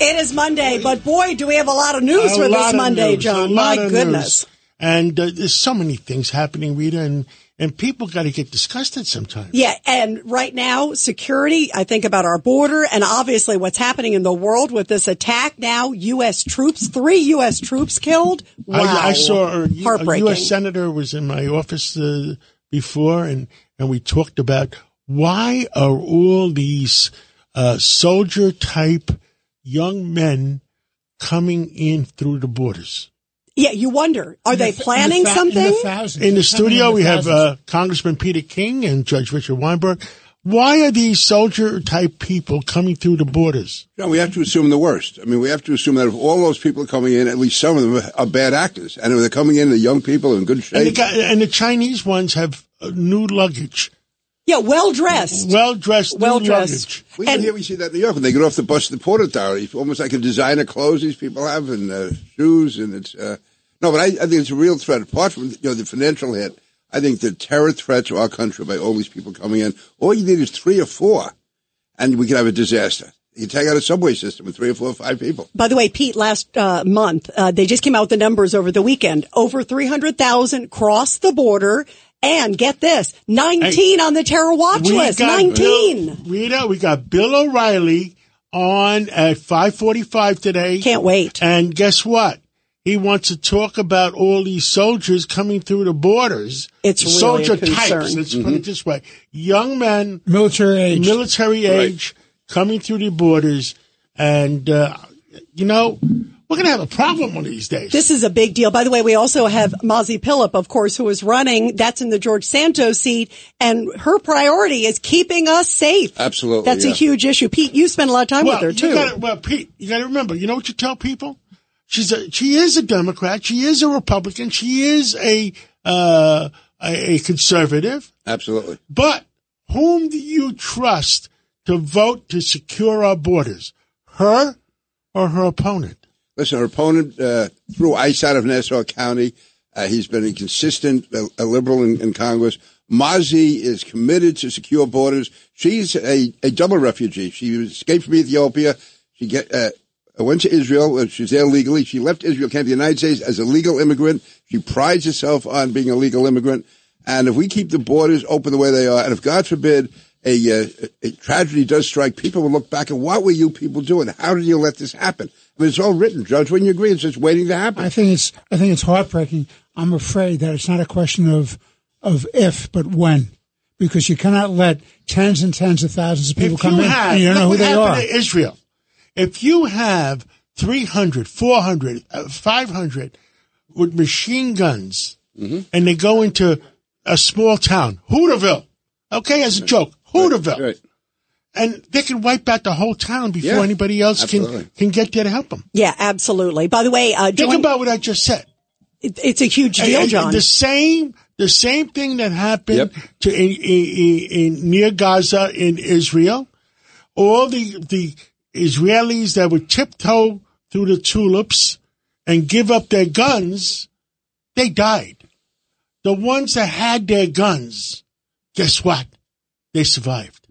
It is Monday, but boy, do we have a lot of news A for this Monday, news, John. My goodness. news. And uh, there's so many things happening, Rita, and, and people got to get disgusted sometimes. Yeah, and right now, security, I think about our border and obviously what's happening in the world with this attack now. U.S. troops, three U.S. troops killed. Wow. I, I saw a, a. U.S. senator was in my office uh, before, and, and we talked about why are all these uh, soldier type young men coming in through the borders? Yeah, you wonder, are they In the planning thou- in something? the thousands. In the studio, in the we have uh, Congressman Peter King and Judge Richard Weinberg. Why are these soldier type people coming through the borders? No, we have to assume the worst. I mean, we have to assume that if all those people are coming in, at least some of them are bad actors. And if they're coming in, the young people in good And the, shape. guy, and the Chinese ones have uh, new luggage, Yeah, well dressed. well dressed, Well new dressed. luggage. we even and- here we see that in New York when they get off the bus at the Port Authority. It's almost like a designer clothes these people have and uh, shoes. And it's, uh, no, but I, I think it's a real threat. Apart from, you know, the financial hit, I think the terror threat to our country by all these people coming in, all you need is three or four and we could have a disaster. You take out a subway system with three or four or five people. By the way, Pete, last uh, month, uh, they just came out with the numbers over the weekend. Over 300,000 crossed the border. And get this, 19 on the terror watch list. got 19. Bill, Rita, we got Bill O'Reilly on at 545 today. Can't wait. And guess what? He wants to talk about all these soldiers coming through the borders. It's really a soldier concern. types. Let's put it this way: young men, military age. military age, coming through the borders, and uh, you know we're going to have a problem one of these days. This is a big deal. By the way, we also have Mazi Pilip, of course, who is running. That's in the George Santos seat. And her priority is keeping us safe. Absolutely, That's a huge issue. Pete, you spend a lot of time well, with her you too. gotta- well, Pete, you got to remember. You know what you tell people? She's a she is a Democrat. She is a Republican. She is a uh, a, a conservative. Absolutely. But whom do you trust to vote to secure our borders? Her or her opponent? Listen, her opponent uh, threw ice out of Nassau County. Uh, he's been a consistent uh, a liberal in, in Congress. Mazi is committed to secure borders. She's a, a double refugee. She escaped from Ethiopia. She get, uh, went to Israel. She's there legally. She left Israel, came to the United States as a legal immigrant. She prides herself on being a legal immigrant. And if we keep the borders open the way they are, and if God forbid a, uh, a tragedy does strike, people will look back and what were you people doing? How did you let this happen? I mean, it's all written, Judge. Wouldn't you agree? It's just waiting to happen. I think it's I think it's heartbreaking. I'm afraid that it's not a question of of if, but when, because you cannot let tens and tens of thousands of people if come you in have, and you don't look know who what they are. to Israel. If you have 300, 400, uh, 500 with machine guns Mm-hmm. and they go into a small town, Hooterville, okay, as a joke, Hooterville, Right. and they can wipe out the whole town before Yeah, anybody else absolutely. can, can get there to help them. yeah, absolutely. By the way, uh, Think join- about what I just said. it- it's a huge And- deal, and John. The same, the same thing that happened Yep. to in, in, in near Gaza in Israel. All the the Israelis that would tiptoe through the tulips and give up their guns, they died. The ones that had their guns, guess what? They survived.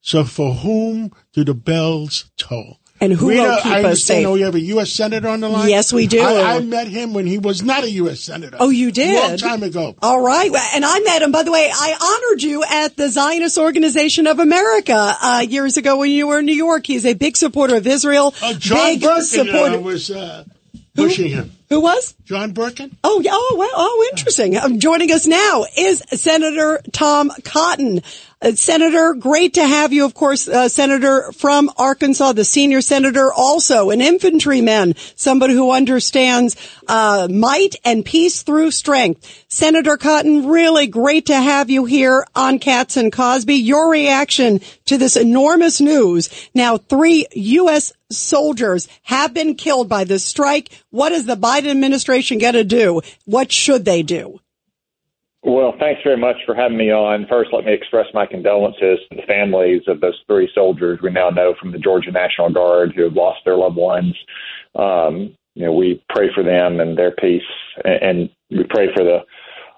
So for whom do the bells toll? And who Rita, will keep I us understand safe? we have a U.S. senator on the line. Yes, we do. I, I met him when he was not a U.S. senator. Oh, you did? A long time ago. All right. And I met him, by the way, I honored you at the Zionist Organization of America uh, years ago when you were in New York. He's a big supporter of Israel. Uh, John big Birkin supporter. uh, was uh, pushing him. Who was? John Birkin? Oh, yeah. Oh, well, oh, interesting. Um, joining us now is Senator Tom Cotton. Uh, Senator, great to have you. Of course, uh, Senator from Arkansas, the senior senator, also an infantryman, somebody who understands uh, might and peace through strength. Senator Cotton, really great to have you here on Cats and Cosby. Your reaction to this enormous news. Now, three U.S. soldiers have been killed by this strike. What is the Biden administration going to do? What should they do? Well, thanks very much for having me on. First, let me express my condolences to the families of those three soldiers we now know from the Georgia National Guard who have lost their loved ones. Um, you know, we pray for them and their peace, and, and we pray for the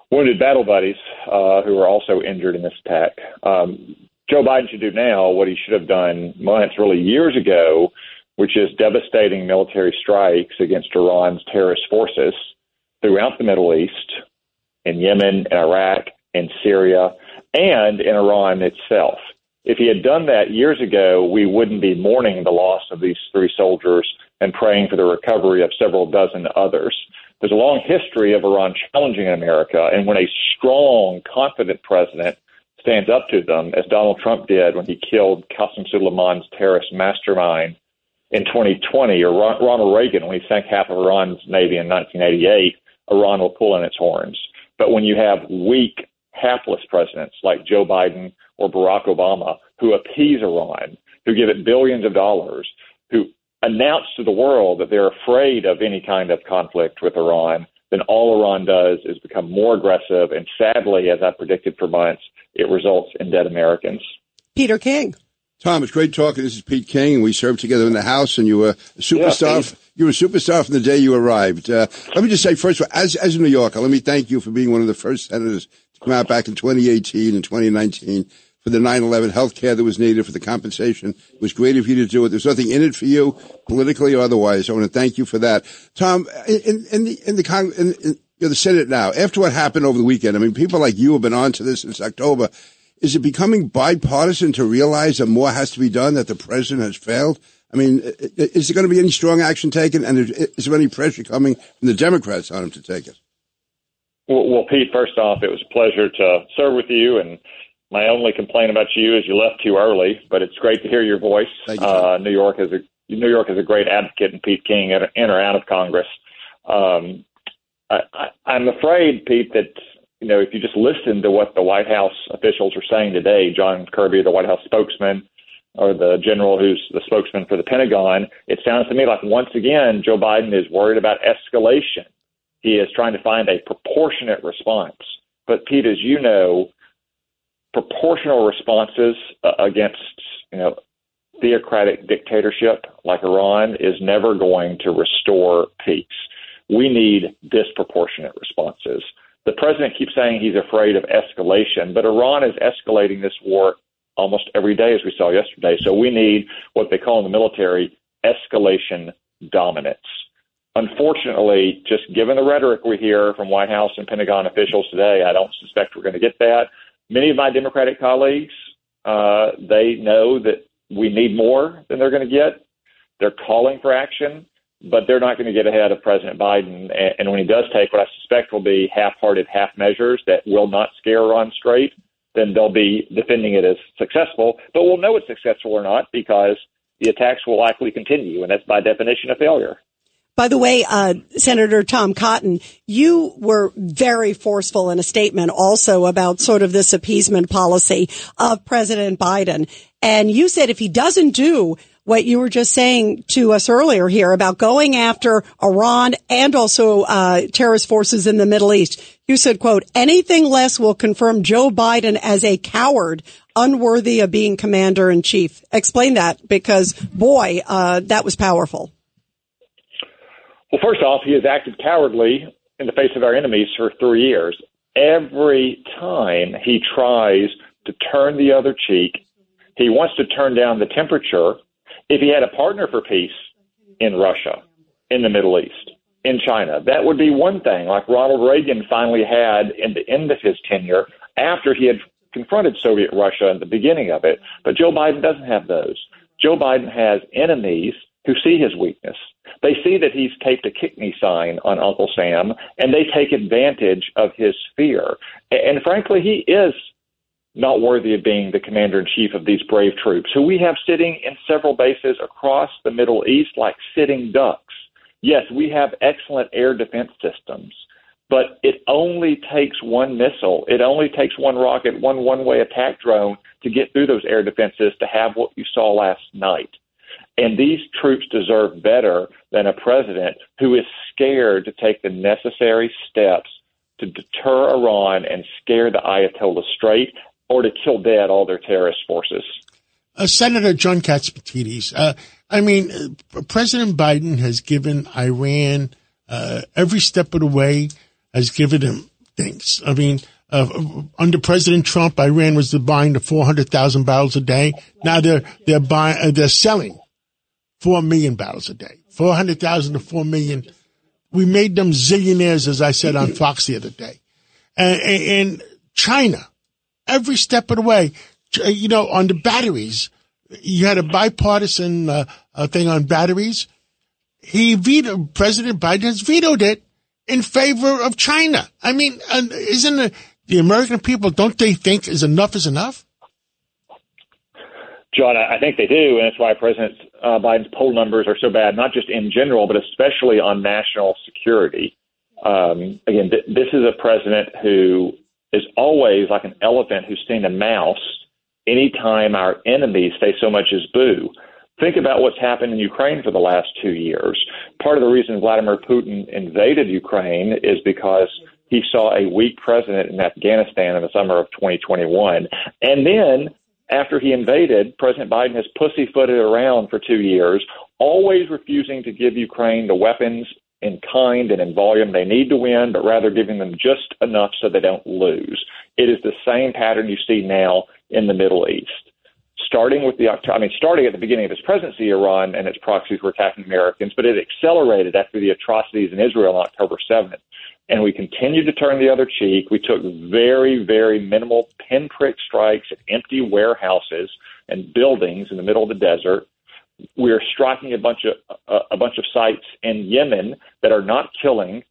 wounded battle buddies uh, who are also injured in this attack. Um, Joe Biden should do now what he should have done months, really years ago, which is devastating military strikes against Iran's terrorist forces throughout the Middle East in Yemen, in Iraq, in Syria, and in Iran itself. If he had done that years ago, we wouldn't be mourning the loss of these three soldiers and praying for the recovery of several dozen others. There's a long history of Iran challenging America, and when a strong, confident president stands up to them, as Donald Trump did when he killed Qasem Soleiman's terrorist mastermind in 2020, or Ronald Reagan when he sank half of Iran's navy in 1988, Iran will pull in its horns. But when you have weak, hapless presidents like Joe Biden or Barack Obama who appease Iran, who give it billions of dollars, who announce to the world that they're afraid of any kind of conflict with Iran, then all Iran does is become more aggressive. And sadly, as I predicted for months, it results in dead Americans. Peter King. Tom, it's great talking. This is Pete King, and we served together in the House, and you were a superstar. Yeah, you were a superstar from the day you arrived. Uh, let me just say, first of all, as, as a New Yorker, let me thank you for being one of the first senators to come out back in 2018 and 2019 for the 9/11 health care that was needed for the compensation. It was great of you to do it. There's nothing in it for you, politically or otherwise. I want to thank you for that, Tom. In, in the in the Cong- in, in, you know, the Senate now, after what happened over the weekend, I mean, people like you have been on to this since October. Is it becoming bipartisan to realize that more has to be done, that the president has failed? I mean, is there going to be any strong action taken, and is there any pressure coming from the Democrats on him to take it? Well, well, Pete, first off, it was a pleasure to serve with you, and my only complaint about you is you left too early. But it's great to hear your voice. Thank you. Uh, New York is a New York is a great advocate, and Pete King in or out of Congress. Um, I, I'm afraid, Pete, that you know, if you just listen to what the White House officials are saying today, John Kirby, the White House spokesman, or the general who's the spokesman for the Pentagon, it sounds to me like once again Joe Biden is worried about escalation. He is trying to find a proportionate response. But Pete, as you know, proportional responses uh, against you know theocratic dictatorship like Iran is never going to restore peace. We need disproportionate responses the president keeps saying he's afraid of escalation, but Iran is escalating this war almost every day, as we saw yesterday. So we need what they call in the military escalation dominance. Unfortunately, just given the rhetoric we hear from White House and Pentagon officials today, I don't suspect we're going to get that. Many of my Democratic colleagues, uh, they know that we need more than they're going to get. They're calling for action but they're not going to get ahead of President Biden. And when he does take what I suspect will be half-hearted, half measures that will not scare Iran straight, then they'll be defending it as successful. But we'll know it's successful or not because the attacks will likely continue, and that's by definition a failure. By the way, uh, Senator Tom Cotton, you were very forceful in a statement also about sort of this appeasement policy of President Biden. And you said if he doesn't do what you were just saying to us earlier here about going after Iran and also uh, terrorist forces in the Middle East. You said, quote, anything less will confirm Joe Biden as a coward unworthy of being commander in chief. Explain that because boy, uh, that was powerful. Well, first off, he has acted cowardly in the face of our enemies for three years. Every time he tries to turn the other cheek, he wants to turn down the temperature if he had a partner for peace in Russia, in the Middle East, in China, that would be one thing, like Ronald Reagan finally had in the end of his tenure after he had confronted Soviet Russia at the beginning of it. But Joe Biden doesn't have those. Joe Biden has enemies who see his weakness. They see that he's taped a kick me sign on Uncle Sam, and they take advantage of his fear. And frankly, he is not worthy of being the commander in chief of these brave troops, who we have sitting in several bases across the Middle East like sitting ducks. Yes, we have excellent air defense systems, but it only takes one missile, it only takes one rocket, one one way attack drone to get through those air defenses to have what you saw last night. And these troops deserve better than a president who is scared to take the necessary steps to deter Iran and scare the Ayatollah straight or to kill dead all their terrorist forces. Uh, Senator John Catsimatidis, uh, I mean, uh, President Biden has given Iran uh, every step of the way, has given them things. I mean, uh, under President Trump, Iran was buying the 400,000 barrels a day. Now they're, they're buying, uh, they're selling 4 million barrels a day. 400,000 to 4 million. We made them zillionaires, as I said on Fox the other day. And, and China, every step of the way, you know, on the batteries, you had a bipartisan uh, uh, thing on batteries. He vetoed, President Biden has vetoed it in favor of China. I mean, isn't the, the American people, don't they think is enough is enough? John, I think they do, and that's why President uh, Biden's poll numbers are so bad, not just in general, but especially on national security. Um, again, th- this is a president who is always like an elephant who's seen a mouse anytime our enemies say so much as boo. Think about what's happened in Ukraine for the last two years. Part of the reason Vladimir Putin invaded Ukraine is because he saw a weak president in Afghanistan in the summer of 2021. And then after he invaded, President Biden has pussyfooted around for two years, always refusing to give Ukraine the weapons in kind and in volume they need to win, but rather giving them just enough so they don't lose. It is the same pattern you see now in the Middle East. Starting with the I mean, starting at the beginning of his presidency, Iran and its proxies were attacking Americans, but it accelerated after the atrocities in Israel on October 7th. And we continued to turn the other cheek. We took very, very minimal pinprick strikes at empty warehouses and buildings in the middle of the desert we are striking a bunch of uh, a bunch of sites in Yemen that are not killing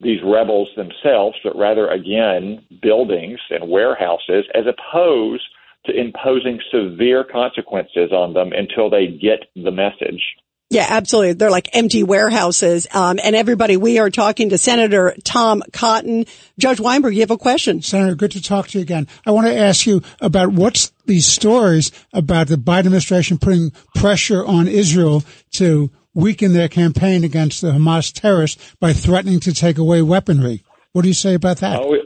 these rebels themselves, but rather again buildings and warehouses, as opposed to imposing severe consequences on them until they get the message. Yeah, absolutely. They're like empty warehouses. Um, and everybody, we are talking to Senator Tom Cotton. Judge Weinberg, you have a question. Senator, good to talk to you again. I want to ask you about what's these stories about the Biden administration putting pressure on Israel to weaken their campaign against the Hamas terrorists by threatening to take away weaponry. What do you say about that? Oh,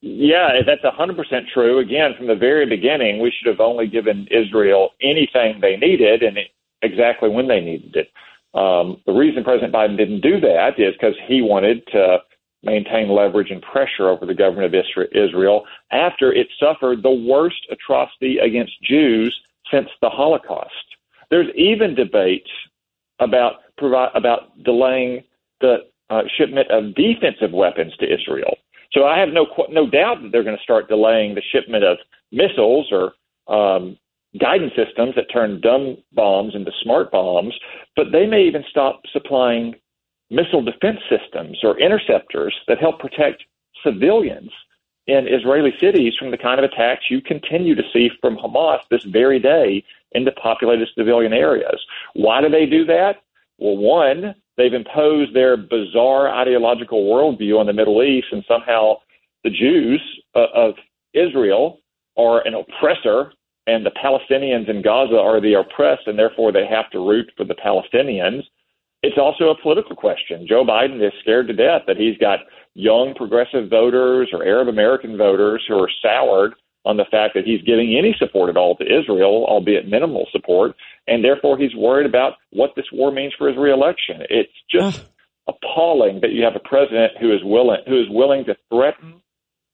yeah, that's 100% true. Again, from the very beginning, we should have only given Israel anything they needed, and exactly when they needed it. Um, the reason President Biden didn't do that is because he wanted to maintain leverage and pressure over the government of Israel after it suffered the worst atrocity against Jews since the Holocaust. There's even debate about about delaying the uh, shipment of defensive weapons to Israel. So I have no no doubt that they're going to start delaying the shipment of missiles or um, guidance systems that turn dumb bombs into smart bombs, but they may even stop supplying missile defense systems or interceptors that help protect civilians in Israeli cities from the kind of attacks you continue to see from Hamas this very day into populated civilian areas. Why do they do that? Well, one, they've imposed their bizarre ideological worldview on the Middle East, and somehow the Jews uh, of Israel are an oppressor and the Palestinians in Gaza are the oppressed, and therefore they have to root for the Palestinians. It's also a political question. Joe Biden is scared to death that he's got young progressive voters or Arab American voters who are soured on the fact that he's giving any support at all to Israel, albeit minimal support, and therefore he's worried about what this war means for his reelection. It's just appalling that you have a president who is willing who is willing to threaten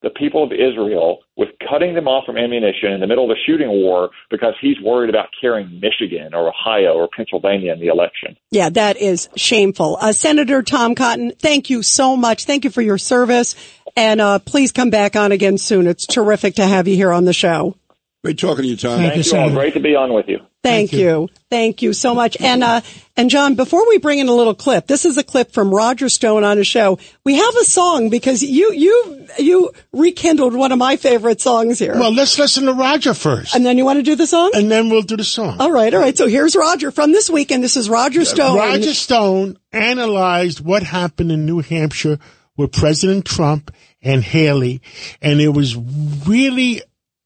the people of Israel with cutting them off from ammunition in the middle of a shooting war because he's worried about carrying Michigan or Ohio or Pennsylvania in the election. Yeah, that is shameful. Uh, Senator Tom Cotton, thank you so much. Thank you for your service. And uh, please come back on again soon. It's terrific to have you here on the show. Great talking to you, Tom. Thank, thank you all. Great to be on with you. Thank, Thank you. you. Thank you so much. And, uh, and John, before we bring in a little clip, this is a clip from Roger Stone on a show. We have a song because you, you, you rekindled one of my favorite songs here. Well, let's listen to Roger first, and then you want to do the song? and then we'll do the song. all right. All right. So here's Roger from this weekend. This is Roger Stone. Roger Stone analyzed what happened in New Hampshire with President Trump and Haley, and it was really,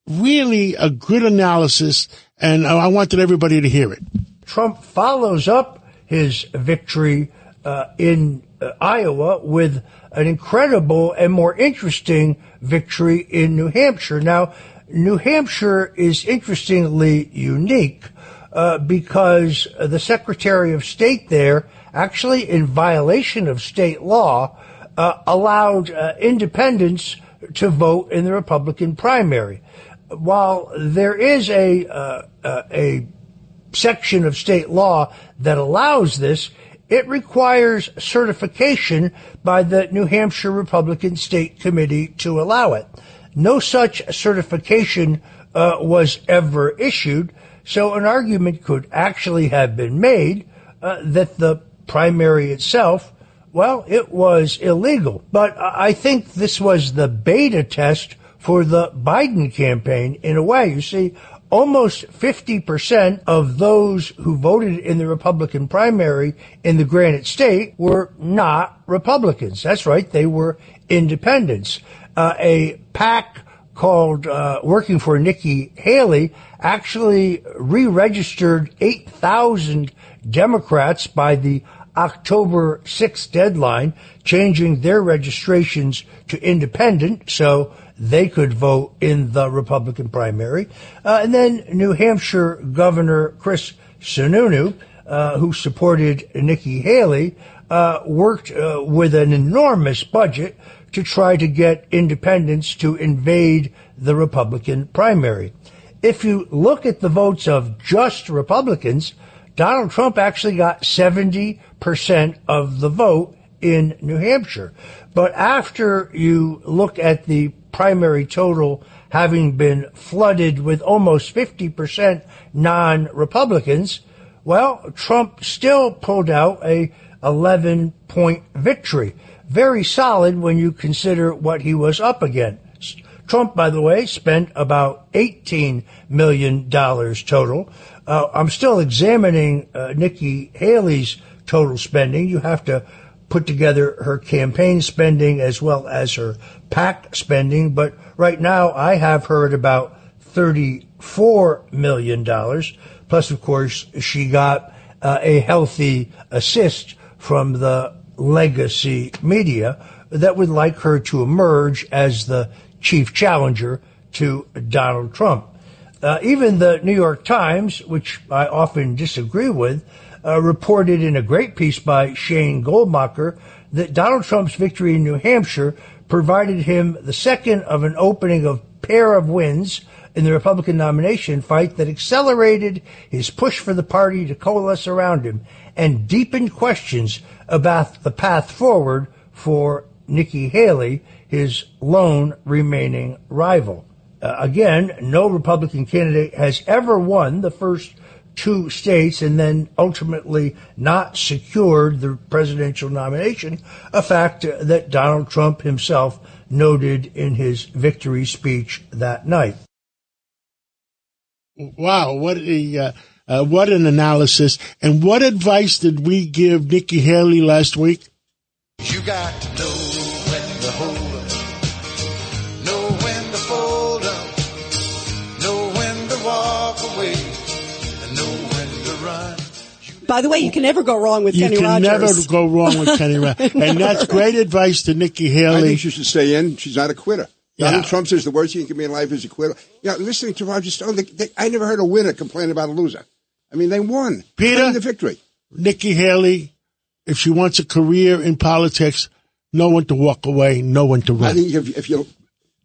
really a good analysis, and I wanted everybody to hear it. Trump follows up his victory uh, in uh, Iowa with an incredible and more interesting victory in New Hampshire. Now, New Hampshire is interestingly unique uh, because the Secretary of State there, actually in violation of state law, uh, allowed uh, independents to vote in the Republican primary. While there is a uh, uh, a section of state law that allows this, it requires certification by the New Hampshire Republican State Committee to allow it. No such certification uh, was ever issued, so an argument could actually have been made uh, that the primary itself, well, it was illegal. But I I think this was the beta test for the Biden campaign in a way. You see, almost 50% of those who voted in the Republican primary in the Granite State were not Republicans. That's right, they were independents. Uh, a PAC called uh, Working for Nikki Haley actually re-registered 8,000 Democrats by the October 6th deadline, changing their registrations to independent so they could vote in the Republican primary. Uh, and then New Hampshire Governor Chris Sununu, uh, who supported Nikki Haley, uh, worked uh, with an enormous budget to try to get independents to invade the Republican primary. If you look at the votes of just Republicans, Donald Trump actually got 70% of the vote in New Hampshire. But after you look at the primary total having been flooded with almost 50% non-Republicans, well, Trump still pulled out a 11 point victory. Very solid when you consider what he was up against. Trump, by the way, spent about $18 million total. Uh, I'm still examining uh, Nikki Haley's total spending. You have to put together her campaign spending as well as her PAC spending. But right now, I have her at about $34 million. Plus, of course, she got uh, a healthy assist from the legacy media that would like her to emerge as the chief challenger to Donald Trump. Uh, even the New York Times, which I often disagree with, uh, reported in a great piece by Shane Goldmacher that Donald Trump's victory in New Hampshire provided him the second of an opening of pair of wins in the Republican nomination fight that accelerated his push for the party to coalesce around him and deepened questions about the path forward for Nikki Haley, his lone remaining rival. Uh, again, no Republican candidate has ever won the first two states and then ultimately not secured the presidential nomination, a fact that Donald Trump himself noted in his victory speech that night. Wow, what a uh, uh, what an analysis! And what advice did we give Nikki Haley last week? You got to know when to hold By the way, you can never go wrong with You Kenny can never go wrong with Kenny Rogers, and that's great advice to Nikki I Haley. think she should stay in. She's not a quitter. Donald Trump says the worst thing you can be in life is a quitter. You know, listening to Roger Stone, they, they, I never heard a winner complain about a loser. I mean, they won. Peter? Claim the victory. Nikki Haley, if she wants a career in politics, know when to walk away, know when to run. I run. think if, if you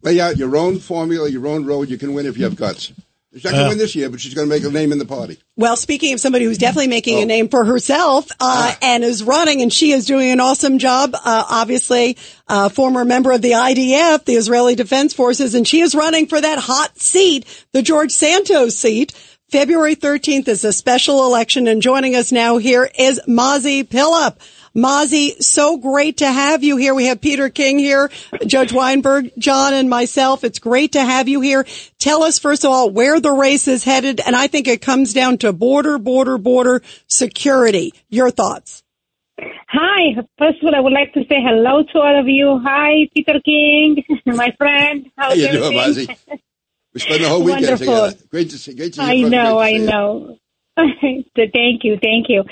lay out your own formula, your own road, you can win if you have guts. She's not going to win this year, but she's going to make a name in the party. Well, speaking of somebody who's definitely making Oh. a name for herself uh, Ah. and is running, and she is doing an awesome job. Uh, obviously, uh, former member of the IDF, the Israeli Defense Forces, and she is running for that hot seat, the George Santos seat. February 13th is a special election and joining us now here is Mazi Pilip. Mazi, so great to have you here. We have Peter King here, Judge Weinberg, John, and myself. It's great to have you here. Tell us, first of all, where the race is headed. And I think it comes down to border, border, border security. Your thoughts? Hi. First of all, I would like to say hello to all of you. Hi, Peter King, my friend. How How's you doing, everything? Mazi? We spent the whole weekend Wonderful. together. Great to see. Great to see you. I know, I to see you. know. Thank you, thank you.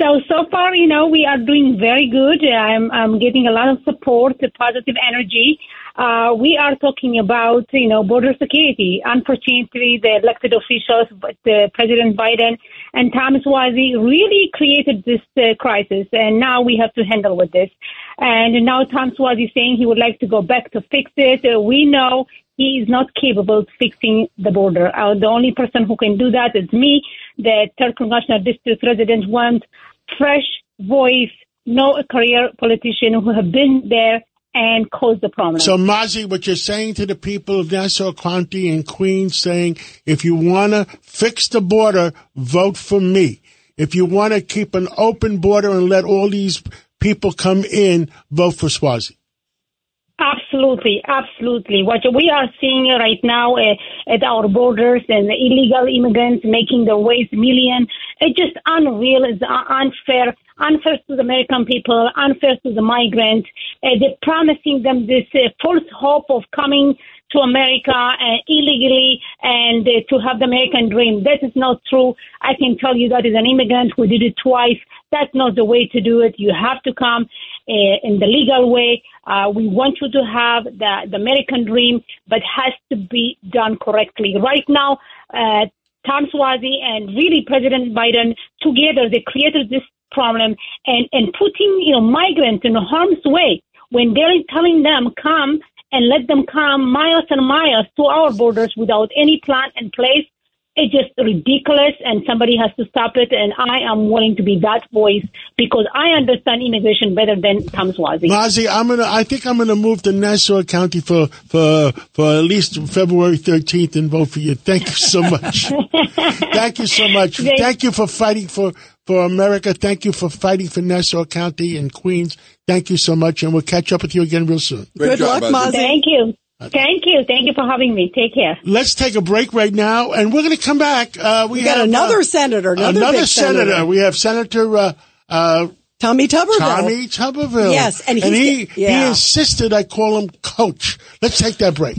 So so far, you know, we are doing very good. I'm I'm getting a lot of support, positive energy. Uh, we are talking about you know border security. Unfortunately, the elected officials, but uh, President Biden and Tom Suozzi really created this uh, crisis, and now we have to handle with this. And now Tom Suozzi is saying he would like to go back to fix it. Uh, we know he is not capable of fixing the border. Uh, the only person who can do that is me. The third congressional district resident wants fresh voice, no career politician who have been there and caused the problem. So, Mazi, what you're saying to the people of Nassau County and Queens, saying if you want to fix the border, vote for me. If you want to keep an open border and let all these people come in, vote for Suozzi. Absolutely, absolutely. What we are seeing right now uh, at our borders and illegal immigrants making their ways million, it's just unreal. It's unfair, unfair to the American people, unfair to the migrants. Uh, they're promising them this uh, false hope of coming to America uh, illegally and uh, to have the American dream. That is not true. I can tell you that as an immigrant who did it twice. That's not the way to do it. You have to come in the legal way. Uh, we want you to have the, the American dream, but has to be done correctly. Right now, uh, Tom Suozzi and really President Biden together, they created this problem and, and putting, you know, migrants in harm's way when they're telling them come and let them come miles and miles to our borders without any plan in place. It's just ridiculous, and somebody has to stop it. And I am willing to be that voice because I understand immigration better than Tom Suozzi. Mazi, I'm gonna. I think I'm gonna move to Nassau County for for for at least February 13th and vote for you. Thank you so much. Thank you so much. Thank- Thank you for fighting for for America. Thank you for fighting for Nassau County and Queens. Thank you so much, and we'll catch up with you again real soon. Great Good job, luck, Mozzie. Mazi. Thank you. Thank you. Thank you for having me. Take care. Let's take a break right now, and we're going to come back. Uh, we, We got have, another uh, senator, another, another big senator. We have Senator uh, uh, Tommy Tuberville. Tommy Tuberville. Yes, and he's- he he yeah. insisted I call him Coach. Let's take that break.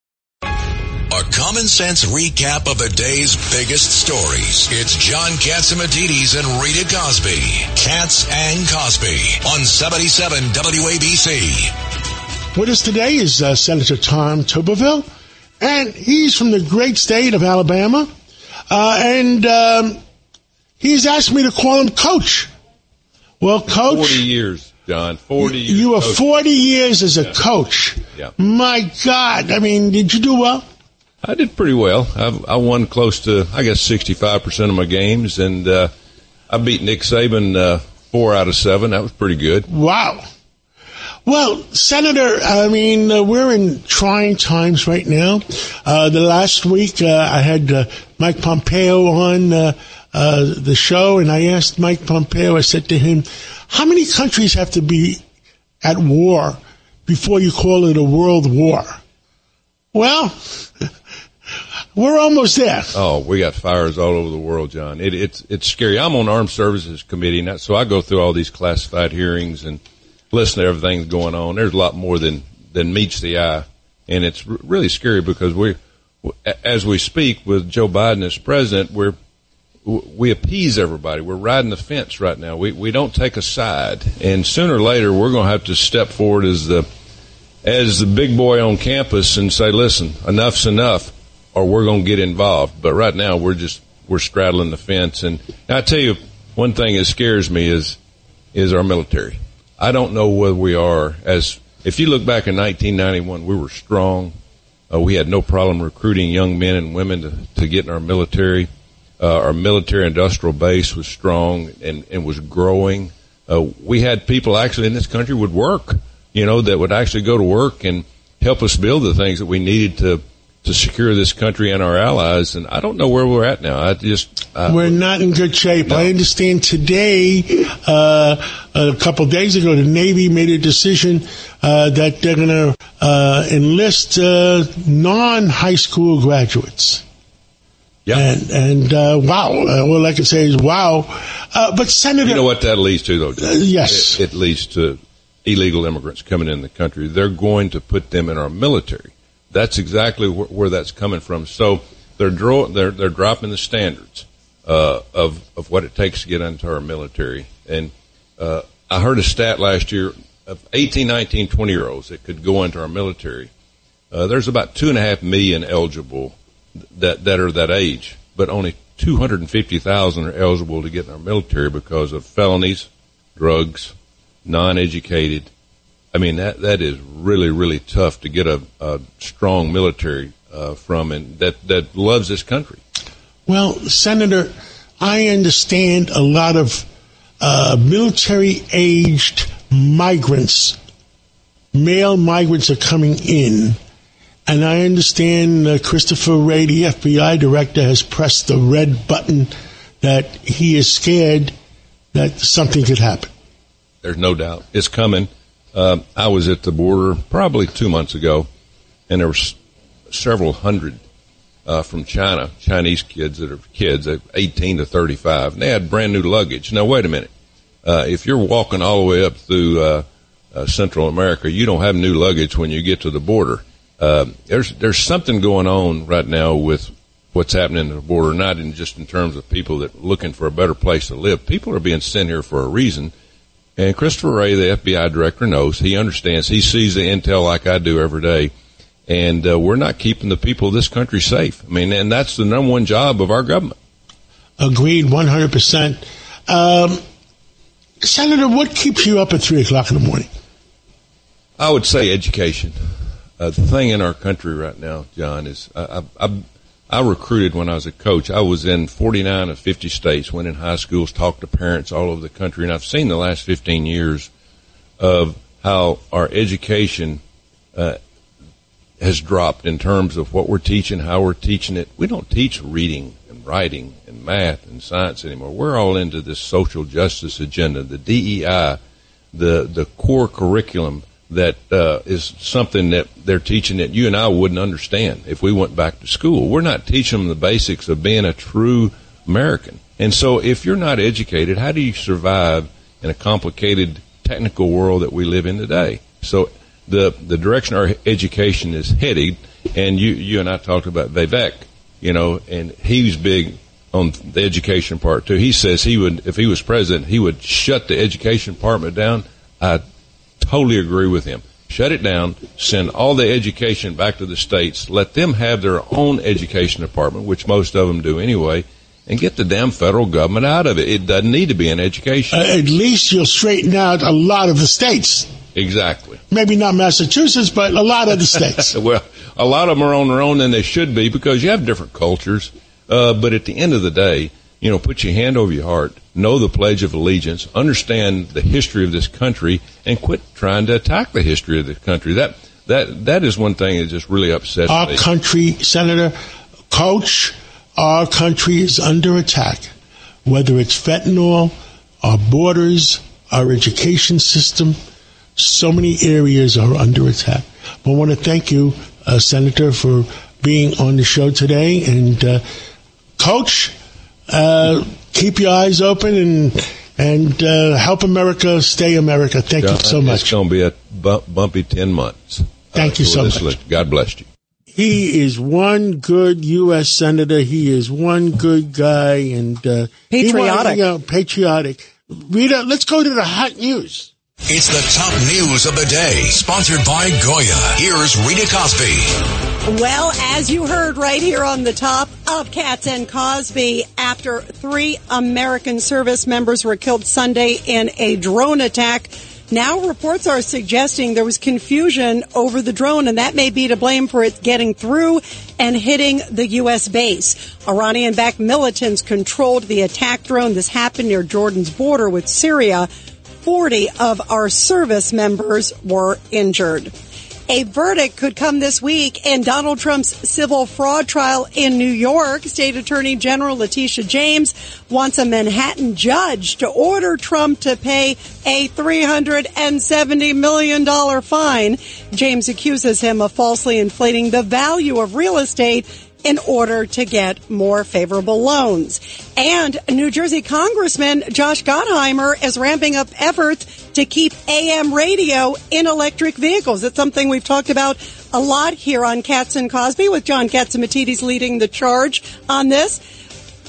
A common sense recap of the day's biggest stories. It's John Catsimatidis and Rita Cosby. Cats and Cosby on 77 WABC. With us today is uh, Senator Tom Tuberville, and he's from the great state of Alabama, uh, and um, he's asked me to call him Coach. Well, Coach, 40 years, John. 40 years. you were coach. 40 years as a coach. Yeah. My God, I mean, did you do well? I did pretty well. I, I won close to, I guess, 65% of my games, and uh, I beat Nick Saban uh, four out of seven. That was pretty good. Wow. Well, Senator, I mean, uh, we're in trying times right now. Uh, the last week, uh, I had uh, Mike Pompeo on uh, uh, the show, and I asked Mike Pompeo, I said to him, how many countries have to be at war before you call it a world war? Well, we're almost there. Oh, we got fires all over the world, John. It, it's it's scary. I'm on Armed Services Committee, and so I go through all these classified hearings and listen to everything going on. There's a lot more than than meets the eye, and it's really scary because we, as we speak with Joe Biden as president, we're we appease everybody. We're riding the fence right now. We we don't take a side, and sooner or later we're going to have to step forward as the as the big boy on campus and say, "Listen, enough's enough," or we're going to get involved. But right now we're just we're straddling the fence. And I tell you, one thing that scares me is is our military. I don't know whether we are as if you look back in 1991, we were strong. Uh, we had no problem recruiting young men and women to, to get in our military. Uh, our military industrial base was strong and, and was growing. Uh, we had people actually in this country would work, you know, that would actually go to work and help us build the things that we needed to to secure this country and our allies. And I don't know where we're at now. I just uh, We're not in good shape. I understand today, uh, a couple days ago, the Navy made a decision uh, that they're going to uh, enlist uh, non-high school graduates. Yeah. And, and uh, wow, uh, all I can say is wow. Uh, but Senator, You know what that leads to, though? Yes. It, it leads to illegal immigrants coming in the country. They're going to put them in our military. That's exactly wh- where that's coming from. So they're draw, they're they're dropping the standards uh, of of what it takes to get into our military. And uh, I heard a stat last year of 18, 19, 20 year olds that could go into our military. Uh, there's about two and a half million eligible that that are that age, but only 250,000 are eligible to get in our military because of felonies, drugs, non-educated. I mean that that is really really tough to get a, a strong military uh, from, and that that loves this country. Well, Senator, I understand a lot of uh, military aged migrants, male migrants are coming in. And I understand uh, Christopher Wray, the FBI director, has pressed the red button that he is scared that something could happen. There's no doubt it's coming. Uh, I was at the border probably two months ago, and there were s- several hundred uh, from China, Chinese kids that are kids, uh, 18 to 35, and they had brand new luggage. Now, wait a minute. Uh, if you're walking all the way up through uh, uh, Central America, you don't have new luggage when you get to the border. There's there's something going on right now with what's happening at the border, not in just in terms of people that are looking for a better place to live. People are being sent here for a reason. And Christopher Wray, the FBI director, knows. He understands. He sees the intel like I do every day. And uh, we're not keeping the people of this country safe. I mean, and that's the number one job of our government. Agreed, 100%. Um, Senator, what keeps you up at 3 o'clock in the morning? I would say education. Uh, the thing in our country right now, John, is I, I, I, recruited when I was a coach. I was in 49 of 50 states, went in high schools, talked to parents all over the country, and I've seen the last 15 years of how our education uh, has dropped in terms of what we're teaching, how we're teaching it. We don't teach reading and writing and math and science anymore. We're all into this social justice agenda, the DEI, the the core curriculum that uh, is something that they're teaching that you and I wouldn't understand if we went back to school. We're not teaching them the basics of being a true American. And so if you're not educated, how do you survive in a complicated technical world that we live in today? So the the direction our education is headed, and you you and I talked about Vivek, you know, and he was big on the education part too. He says he would, if he was president, he would shut the education department down. I totally agree with him. Shut it down, send all the education back to the states, let them have their own education department, which most of them do anyway, and get the damn federal government out of it. It doesn't need to be in education. Uh, at least you'll straighten out a lot of the states. Exactly. Maybe not Massachusetts, but a lot of the states. well, a lot of them are on their own and they should be because you have different cultures. Uh, but at the end of the day, you know, put your hand over your heart, know the Pledge of Allegiance, understand the history of this country, and quit trying to attack the history of the country. That that that is one thing that just really upsets me. Our me. country, Senator, Coach, our country is under attack. Whether it's fentanyl, our borders, our education system, so many areas are under attack. But I want to thank you, uh, Senator, for being on the show today. And uh, Coach, uh, keep your eyes open and and uh, help America stay America. Thank you so much. It's going to be a bu- bumpy ten months. Thank you so much. list. God bless you. He is one good U.S. senator. He is one good guy and uh, he Patriotic. you know, patriotic. Rita, let's go to the hot news. It's the top news of the day, sponsored by Goya. Here's Rita Cosby. Well, as you heard right here on the top of Cats and Cosby, after three American service members were killed Sunday in a drone attack, now reports are suggesting there was confusion over the drone, and that may be to blame for it getting through and hitting the U.S. base. Iranian backed militants controlled the attack drone. This happened near Jordan's border with Syria. 40 of our service members were injured. A verdict could come this week in Donald Trump's civil fraud trial in New York. State Attorney General Letitia James wants a Manhattan judge to order Trump to pay a $370 million fine. James accuses him of falsely inflating the value of real estate in order to get more favorable loans. And New Jersey Congressman Josh Gottheimer is ramping up efforts to keep AM radio in electric vehicles. It's something we've talked about a lot here on Cats and Cosby with John Catsimatidis leading the charge on this.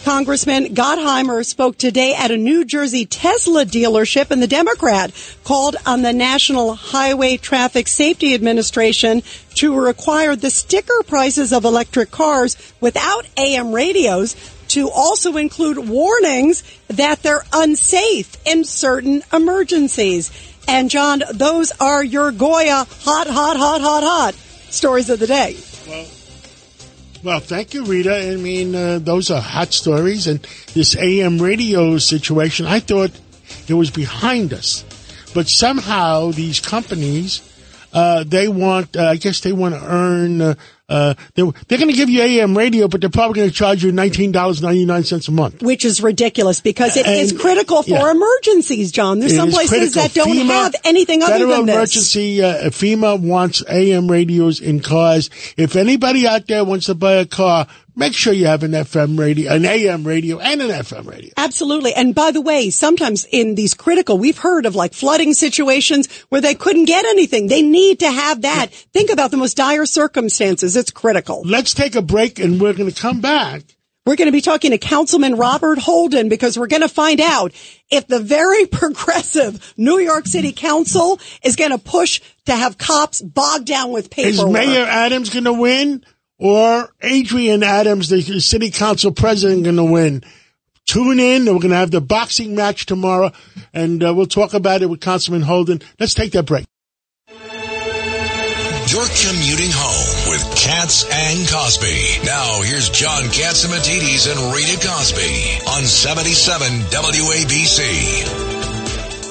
Congressman Gottheimer spoke today at a New Jersey Tesla dealership and the Democrat called on the National Highway Traffic Safety Administration to require the sticker prices of electric cars without AM radios to also include warnings that they're unsafe in certain emergencies. And John, those are your Goya hot, hot, hot, hot, hot stories of the day. Well, well, thank you, Rita. I mean, uh, those are hot stories. And this AM radio situation, I thought it was behind us. But somehow these companies, uh, they want, uh, I guess they want to earn, uh, uh, they, they're going to give you AM radio, but they're probably going to charge you $19.99 a month. Which is ridiculous because it is And- critical for yeah. emergencies, John. There's It some places critical. that don't FEMA, have anything other than this. emergency, uh, FEMA wants AM radios in cars. If anybody out there wants to buy a car, make sure you have an FM radio, an AM radio, and an FM radio. Absolutely. And by the way, sometimes in these critical, we've heard of like flooding situations where they couldn't get anything. They need to have that. Think about the most dire circumstances. It's critical. Let's take a break and we're going to come back. We're going to be talking to Councilman Robert Holden because we're going to find out if the very progressive New York City Council is going to push to have cops bogged down with paperwork. Is. Mayor Adams going to win or Adrienne Adams, the city council president, going to win? Tune in. We're going to have the boxing match tomorrow and uh, we'll talk about it with Councilman Holden. Let's take that break. You're commuting home with Cats and Cosby. Now here's John Catsimatidis and Rita Cosby on 77 WABC.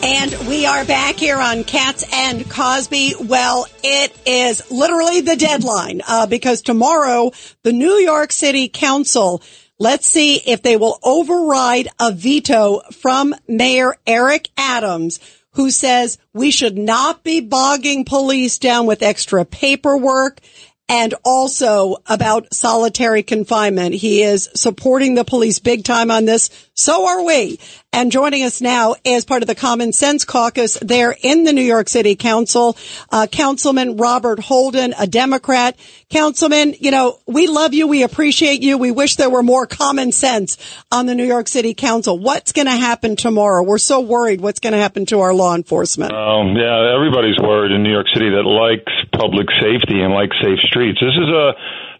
And we are back here on Cats and Cosby. Well, it is literally the deadline uh, because tomorrow the New York City Council. Let's see if they will override a veto from Mayor Eric Adams, who says we should not be bogging police down with extra paperwork and also about solitary confinement. He is supporting the police big time on this. So are we. And joining us now as part of the Common Sense Caucus there in the New York City Council, uh, Councilman Robert Holden, a Democrat. Councilman, you know, we love you. We appreciate you. We wish there were more common sense on the New York City Council. What's going to happen tomorrow? We're so worried what's going to happen to our law enforcement. Um, yeah, everybody's worried in New York City that likes public safety and likes safe streets. This is a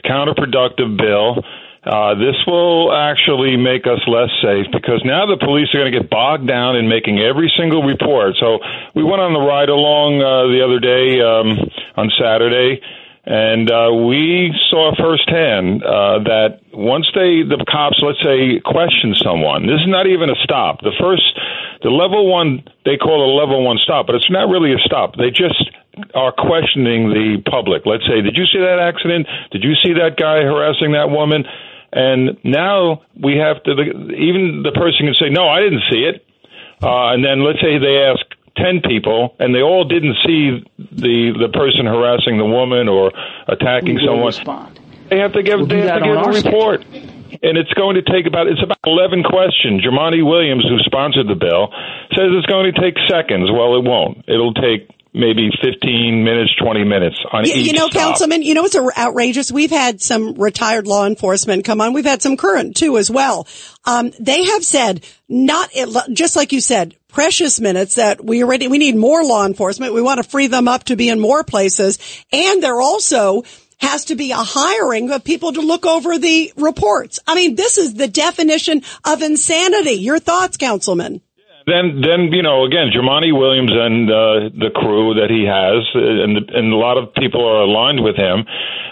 counterproductive bill. Uh, this will actually make us less safe because now the police are going to get bogged down in making every single report. So we went on the ride along uh, the other day um, on Saturday, and uh, we saw firsthand uh, that once they the cops, let's say, question someone, this is not even a stop. The first, the level one, they call it a level one stop, but it's not really a stop. They just are questioning the public. Let's say, did you see that accident? Did you see that guy harassing that woman? And now we have to, even the person can say, no, I didn't see it. Uh, and then let's say they ask 10 people and they all didn't see the, the person harassing the woman or attacking someone. They have to give, We'll they have to give a report. And it's going to take about, it's about 11 questions. Jumaane Williams, who sponsored the bill, says it's going to take seconds. Well, it won't. It'll take maybe 15 minutes, 20 minutes on You, each you know, stop. Councilman, you know what's outrageous? We've had some retired law enforcement come on. We've had some current too as well. Um, they have said not just like you said, precious minutes that we already, we need more law enforcement. We want to free them up to be in more places. And they're also has to be a hiring of people to look over the reports. I mean, this is the definition of insanity. Your thoughts, Councilman? Then, then you know, again, Jumaane Williams and uh, the crew that he has, uh, and and a lot of people are aligned with him.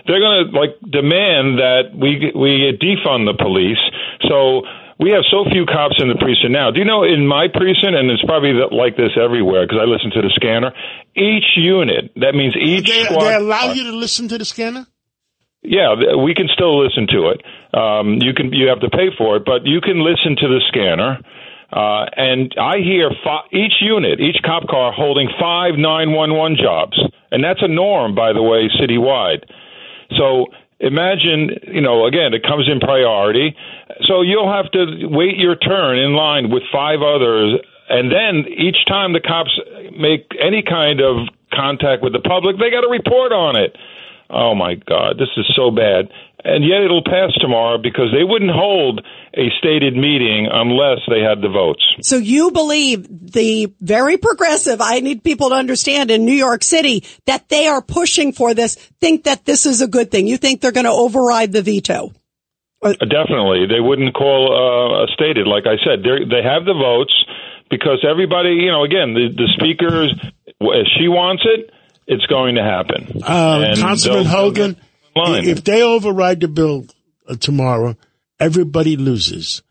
They're going to like demand that we we defund the police. So we have so few cops in the precinct now. Do you know in my precinct, and it's probably like this everywhere because I listen to the scanner. Each unit, that means each They, they allow you to listen to the scanner? Yeah, we can still listen to it. Um, you can you have to pay for it, but you can listen to the scanner. Uh, and I hear fi- each unit, each cop car holding five 911 jobs, and that's a norm, by the way, citywide. So imagine, you know, again, it comes in priority. So you'll have to wait your turn in line with five others, and then each time the cops make any kind of contact with the public, they got to report on it. Oh my God, this is so bad. And yet it'll pass tomorrow because they wouldn't hold a stated meeting unless they had the votes. So you believe the very progressive, I need people to understand in New York City that they are pushing for this, think that this is a good thing. You think they're going to override the veto? Uh, Definitely, they wouldn't call uh, a stated. Like I said, they they have the votes because everybody, you know, again, the the speakers, if she wants it, it's going to happen. Uh, And Councilman Hogan, they'll get in line. if they override the bill uh, tomorrow, everybody loses.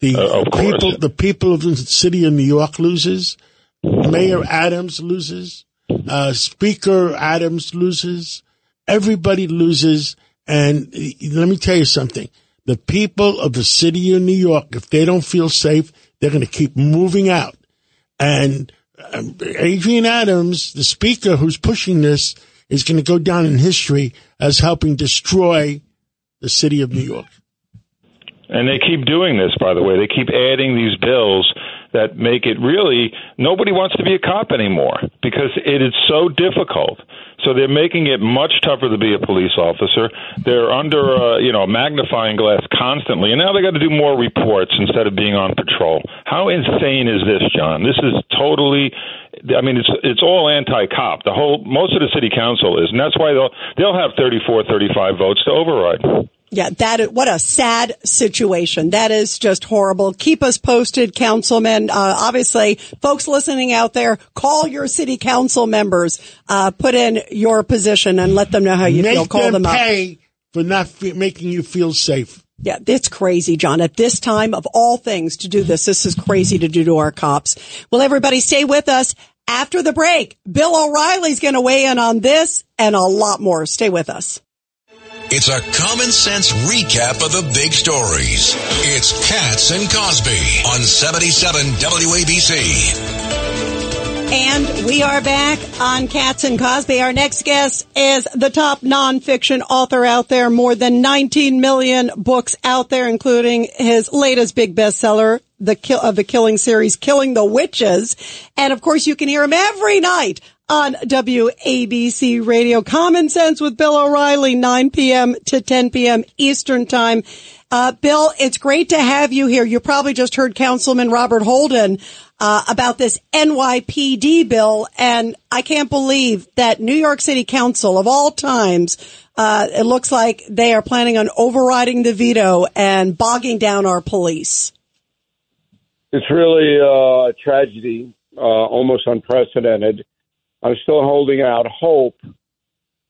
The Uh, people, the people of the city of New York loses. Mayor Adams loses. Uh, Speaker Adams loses. Everybody loses. And uh, let me tell you something. The people of the city of New York, if they don't feel safe, they're going to keep moving out. And um, Adrienne Adams, the speaker who's pushing this, is going to go down in history as helping destroy the city of New York. And they keep doing this, by the way. They keep adding these bills that make it really nobody wants to be a cop anymore because it is so difficult. So they're making it much tougher to be a police officer. They're under uh, you know a magnifying glass constantly, and now they got to do more reports instead of being on patrol. How insane is this, John? This is totally. I mean, it's it's all anti-cop. The whole most of the city council is, and that's why they'll they'll have 34, 35 votes to override. Yeah, that is, what a sad situation. That is just horrible. Keep us posted, councilman. Uh, obviously, folks listening out there, call your city council members, uh, put in your position and let them know how you Make feel. Call them them up. pay for not fe- making you feel safe. Yeah, it's crazy, John. At this time of all things to do this, this is crazy to do to our cops. Well, everybody stay with us after the break. Bill O'Reilly's going to weigh in on this and a lot more. Stay with us. It's a common sense recap of the big stories. It's Cats and Cosby on 77 WABC. And we are back on Cats and Cosby. Our next guest is the top nonfiction author out there. More than 19 million books out there, including his latest big bestseller, the kill of the killing series, Killing the Witches. And of course, you can hear him every night on WABC Radio. Common Sense with Bill O'Reilly, 9 p.m. to 10 p.m. Eastern Time. Uh, Bill, it's great to have you here. You probably just heard Councilman Robert Holden uh, about this NYPD bill, and I can't believe that New York City Council, of all times, uh, it looks like they are planning on overriding the veto and bogging down our police. It's really uh, a tragedy, uh, almost unprecedented. I'm still holding out hope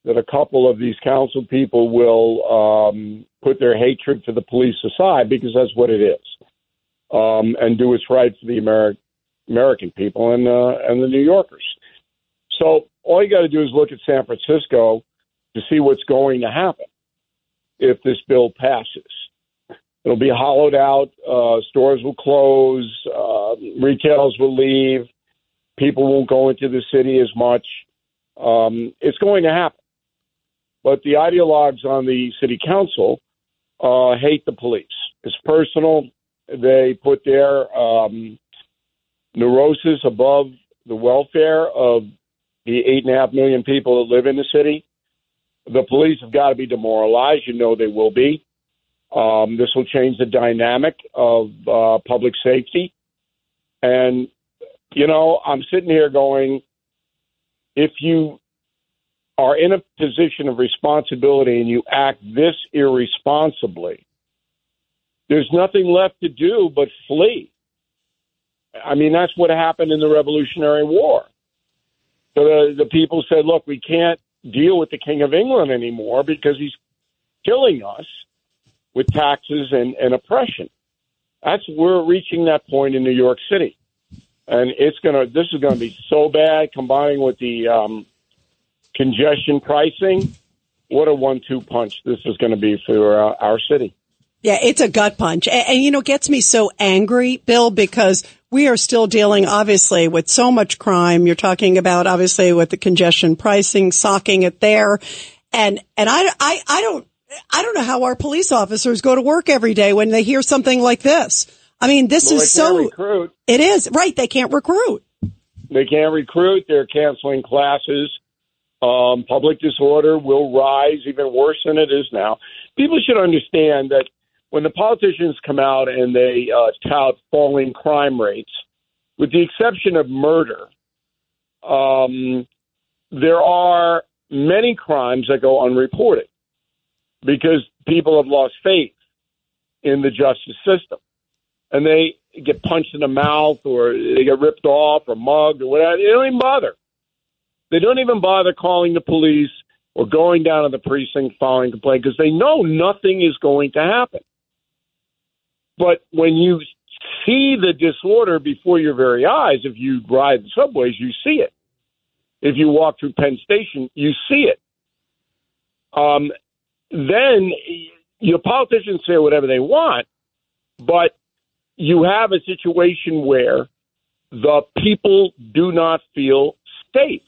that a couple of these council people will um, put their hatred for the police aside because that's what it is, um, and do what's right for the Ameri- American people and uh, and the New Yorkers. So all you got to do is look at San Francisco to see what's going to happen if this bill passes. It'll be hollowed out. Uh, stores will close. Uh, retailers will leave. People won't go into the city as much. Um, it's going to happen. But the ideologues on the city council uh, hate the police. It's personal. They put their um, neurosis above the welfare of the eight and a half million people that live in the city. The police have got to be demoralized. You know they will be. Um, this will change the dynamic of uh, public safety. And you know, I'm sitting here going, if you are in a position of responsibility and you act this irresponsibly, there's nothing left to do but flee. I mean, that's what happened in the Revolutionary War. So the, the people said, look, we can't deal with the King of England anymore because he's killing us with taxes and, and oppression. That's we're reaching that point in New York City, and it's gonna. This is gonna be so bad, combining with the um, congestion pricing. What a one-two punch this is going to be for uh, our city. Yeah, it's a gut punch. And, and, you know, gets me so angry, Bill, because we are still dealing obviously with so much crime. You're talking about obviously with the congestion pricing, socking it there. And, and I, I, I don't, I don't know how our police officers go to work every day when they hear something like this. I mean, this well, is so, recruit. it is right. They can't recruit. They can't recruit. They're canceling classes. Um, public disorder will rise even worse than it is now. People should understand that when the politicians come out and they uh, tout falling crime rates, with the exception of murder, um, there are many crimes that go unreported because people have lost faith in the justice system. And they get punched in the mouth or they get ripped off or mugged or whatever. They don't even bother. They don't even bother calling the police or going down to the precinct filing complaint because they know nothing is going to happen. But when you see the disorder before your very eyes, if you ride the subways, you see it. If you walk through Penn Station, you see it. Um, then your politicians say whatever they want, but you have a situation where the people do not feel safe.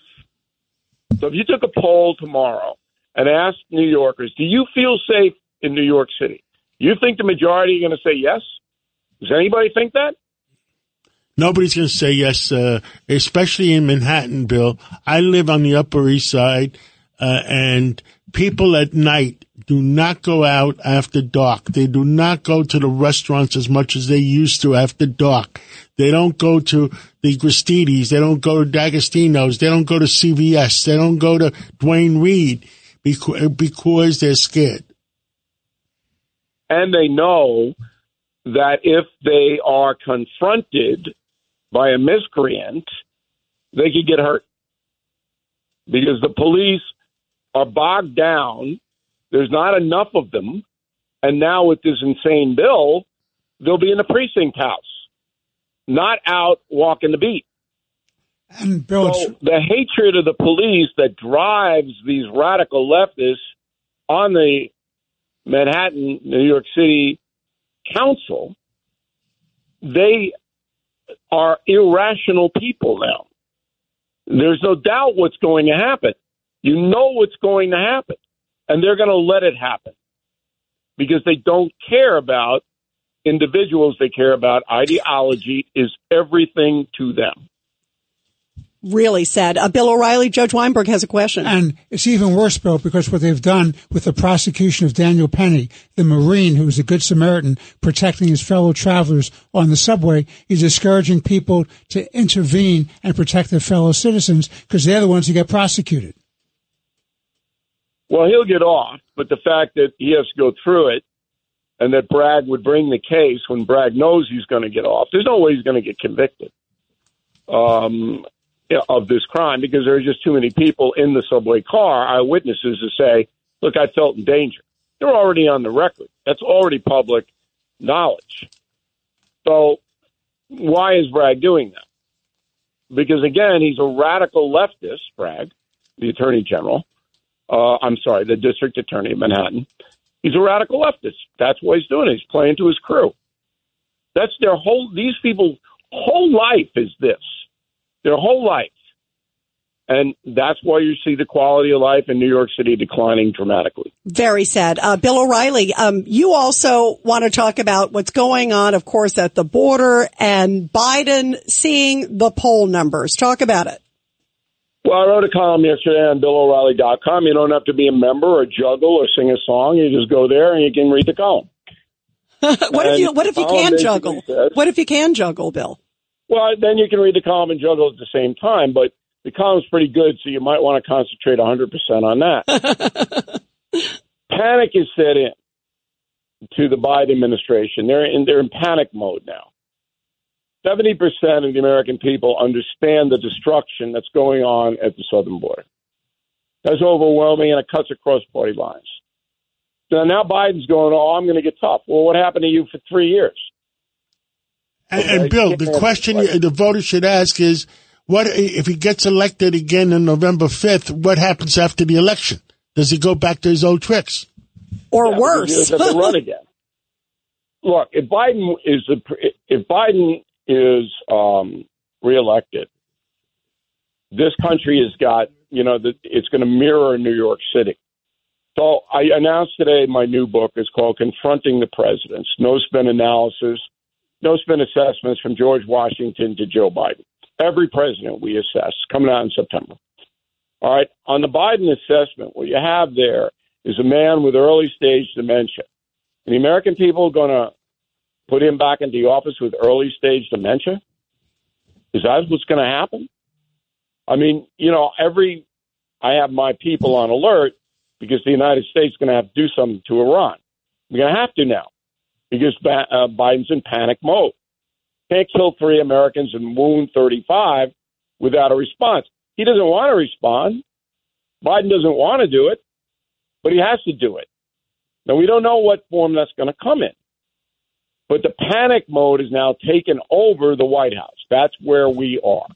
So if you took a poll tomorrow and asked New Yorkers, do you feel safe in New York City? You think the majority are going to say yes? Does anybody think that? Nobody's going to say yes, uh, especially in Manhattan, Bill. I live on the Upper East Side, uh, and people at night do not go out after dark. They do not go to the restaurants as much as they used to after dark. They don't go to the Gristedes. They don't go to D'Agostino's. They don't go to CVS. They don't go to Duane Reade because, because they're scared. And they know that if they are confronted by a miscreant, they could get hurt because the police are bogged down. There's not enough of them. And now with this insane bill, they'll be in the precinct house, not out walking the beat. And Bill, so the hatred of the police that drives these radical leftists on the Manhattan, New York City council, they are irrational people now. There's no doubt what's going to happen. You know what's going to happen, and they're going to let it happen because they don't care about individuals. They care about ideology is everything to them really sad. Uh, Bill O'Reilly, Judge Weinberg has a question. And it's even worse, Bill, because what they've done with the prosecution of Daniel Penny, the Marine who was a good Samaritan protecting his fellow travelers on the subway, he's discouraging people to intervene and protect their fellow citizens because they're the ones who get prosecuted. Well, he'll get off, but the fact that he has to go through it and that Bragg would bring the case when Bragg knows he's going to get off, there's no way he's going to get convicted. Um, of this crime because there are just too many people in the subway car, eyewitnesses, to say, look, I felt in danger. They're already on the record. That's already public knowledge. So why is Bragg doing that? Because again, he's a radical leftist, Bragg, the attorney general. Uh, I'm sorry, the district attorney of Manhattan. He's a radical leftist. That's what he's doing. He's playing to his crew. That's their whole, these people's whole life is this their whole life. And that's why you see the quality of life in New York City declining dramatically. Very sad. Uh, Bill O'Reilly, um, you also want to talk about what's going on, of course, at the border and Biden seeing the poll numbers. Talk about it. Well, I wrote a column yesterday on BillO'Reilly.com. You don't have to be a member or juggle or sing a song. You just go there and you can read the column. what and if you What if you can juggle? Says, what if you can juggle, Bill? Well, then you can read the column and juggle at the same time, but the column's pretty good, so you might want to concentrate 100% on that. Panic is set in to the Biden administration. They're in, they're in panic mode now. 70% of the American people understand the destruction that's going on at the southern border. That's overwhelming, and it cuts across party lines. So now Biden's going, oh, I'm going to get tough. Well, what happened to you for three years? And, and Bill, the question the voters should ask is, what if he gets elected again on November 5th? What happens after the election? Does he go back to his old tricks? Or Yeah, because he doesn't run again. Look, if Biden is the if Biden is um, reelected, this country has got you know the, it's going to mirror New York City. So I announced today my new book is called Confronting the Presidents: No Spin Analysis, No Spin Assessments from George Washington to Joe Biden. Every president we assess coming out in September. All right, on the Biden assessment, what you have there is a man with early stage dementia. And the American people are going to put him back into the office with early stage dementia? Is that what's going to happen? I mean, you know, every I have my people on alert because the United States is going to have to do something to Iran. We're going to have to now because uh, Biden's in panic mode. Can't kill three Americans and wound 35 without a response. He doesn't want to respond. Biden doesn't want to do it, but he has to do it. Now, we don't know what form that's going to come in. But the panic mode is now taken over the White House. That's where we are.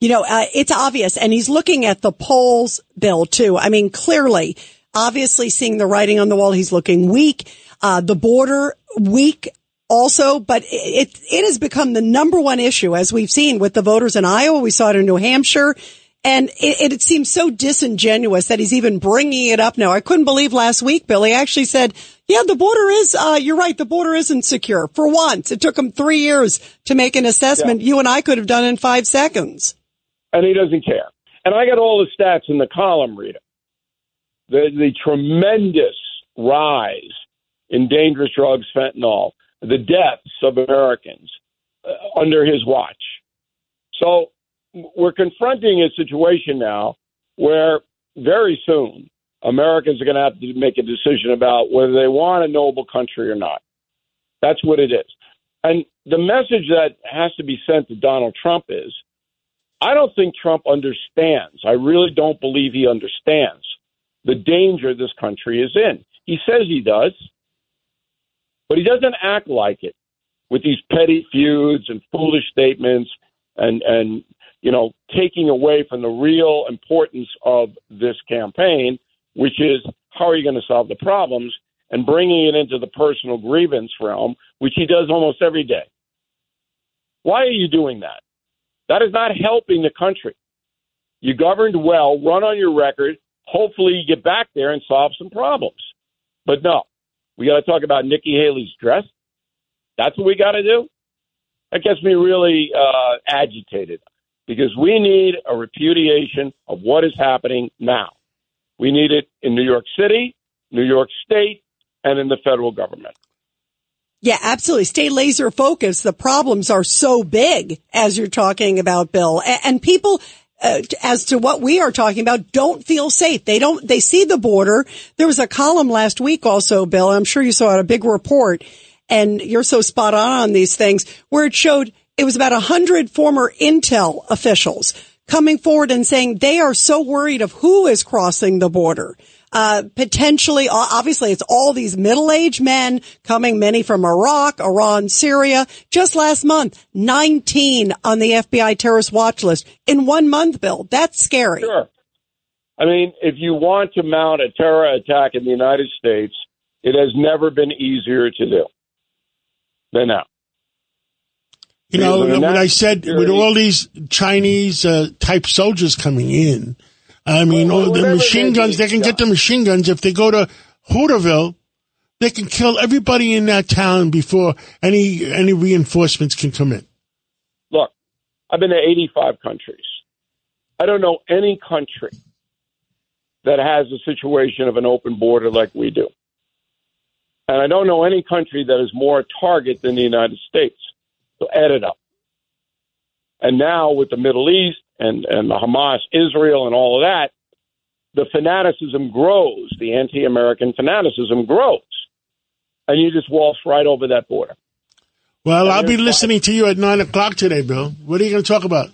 You know, uh, it's obvious. And he's looking at the polls, Bill, too. I mean, clearly, obviously seeing the writing on the wall. He's looking weak. Uh, the border weak also, but it, it has become the number one issue as we've seen with the voters in Iowa. We saw it in New Hampshire. And it, it seems so disingenuous that he's even bringing it up now. I couldn't believe last week, Billy actually said, yeah, the border is, uh, you're right. The border isn't secure for once. It took him three years to make an assessment. You and I could have done in five seconds. and he doesn't care. And I got all the stats in the column, Rita. The the tremendous rise in dangerous drugs, fentanyl, the deaths of Americans uh, under his watch. So we're confronting a situation now where very soon Americans are going to have to make a decision about whether they want a noble country or not. That's what it is. And the message that has to be sent to Donald Trump is I don't think Trump understands. I really don't believe he understands the danger this country is in. He says he does, but he doesn't act like it with these petty feuds and foolish statements and and you know taking away from the real importance of this campaign, which is how are you going to solve the problems and bringing it into the personal grievance realm, which he does almost every day. Why are you doing that? That is not helping the country. You governed well, run on your record. Hopefully, you get back there and solve some problems. But no, we got to talk about Nikki Haley's dress. That's what we got to do. That gets me really uh, agitated because we need a repudiation of what is happening now. We need it in New York City, New York State, and in the federal government. Yeah, absolutely. Stay laser focused. The problems are so big as you're talking about, Bill. And people, uh, as to what we are talking about, don't feel safe. They don't, they see the border. There was a column last week also, Bill. I'm sure you saw it, a big report and you're so spot on on these things where it showed it was about a hundred former Intel officials coming forward and saying they are so worried of who is crossing the border. Uh, potentially, obviously, it's all these middle-aged men coming, many from Iraq, Iran, Syria. Just last month, 19 on the FBI terrorist watch list in one month, Bill. That's scary. Sure. I mean, if you want to mount a terror attack in the United States, it has never been easier to do than now. You know, When I said with all these Chinese uh, type soldiers coming in, I mean, Well, all the machine guns, they can get the machine guns. If they go to Hooterville, they can kill everybody in that town before any any reinforcements can come in. Look, I've been to 85 countries. I don't know any country that has a situation of an open border like we do. And I don't know any country that is more a target than the United States. To edit up. And now with the Middle East and, and the Hamas, Israel, and all of that, the fanaticism grows. The anti American fanaticism grows. And you just waltz right over that border. Well, And I'll be listening to you at nine o'clock today, Bill. What are you going to talk about?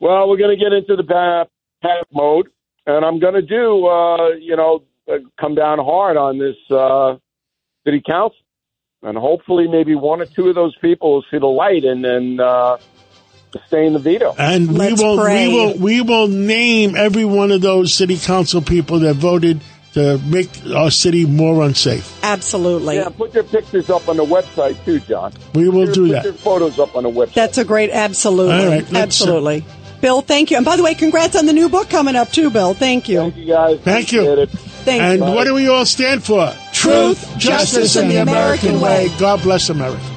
Well, we're going to get into the pa- panic mode, and I'm going to do, uh, you know, uh, come down hard on this uh, city council, and hopefully, maybe one or two of those people will see the light and then uh, sustain the veto. And Let's we will pray. we will we will name every one of those city council people that voted to make our city more unsafe. Absolutely. Yeah, put your pictures up on the website too, John. We will Put do your- that. Put your photos up on the website. That's a great, absolutely. All right, let's, uh, absolutely. Bill, thank you. And by the way, congrats on the new book coming up too, Bill. Thank you. Thank you, guys. Thank you. It. Thank And you. what do we all stand for? Truth, justice, and the American way. God bless America.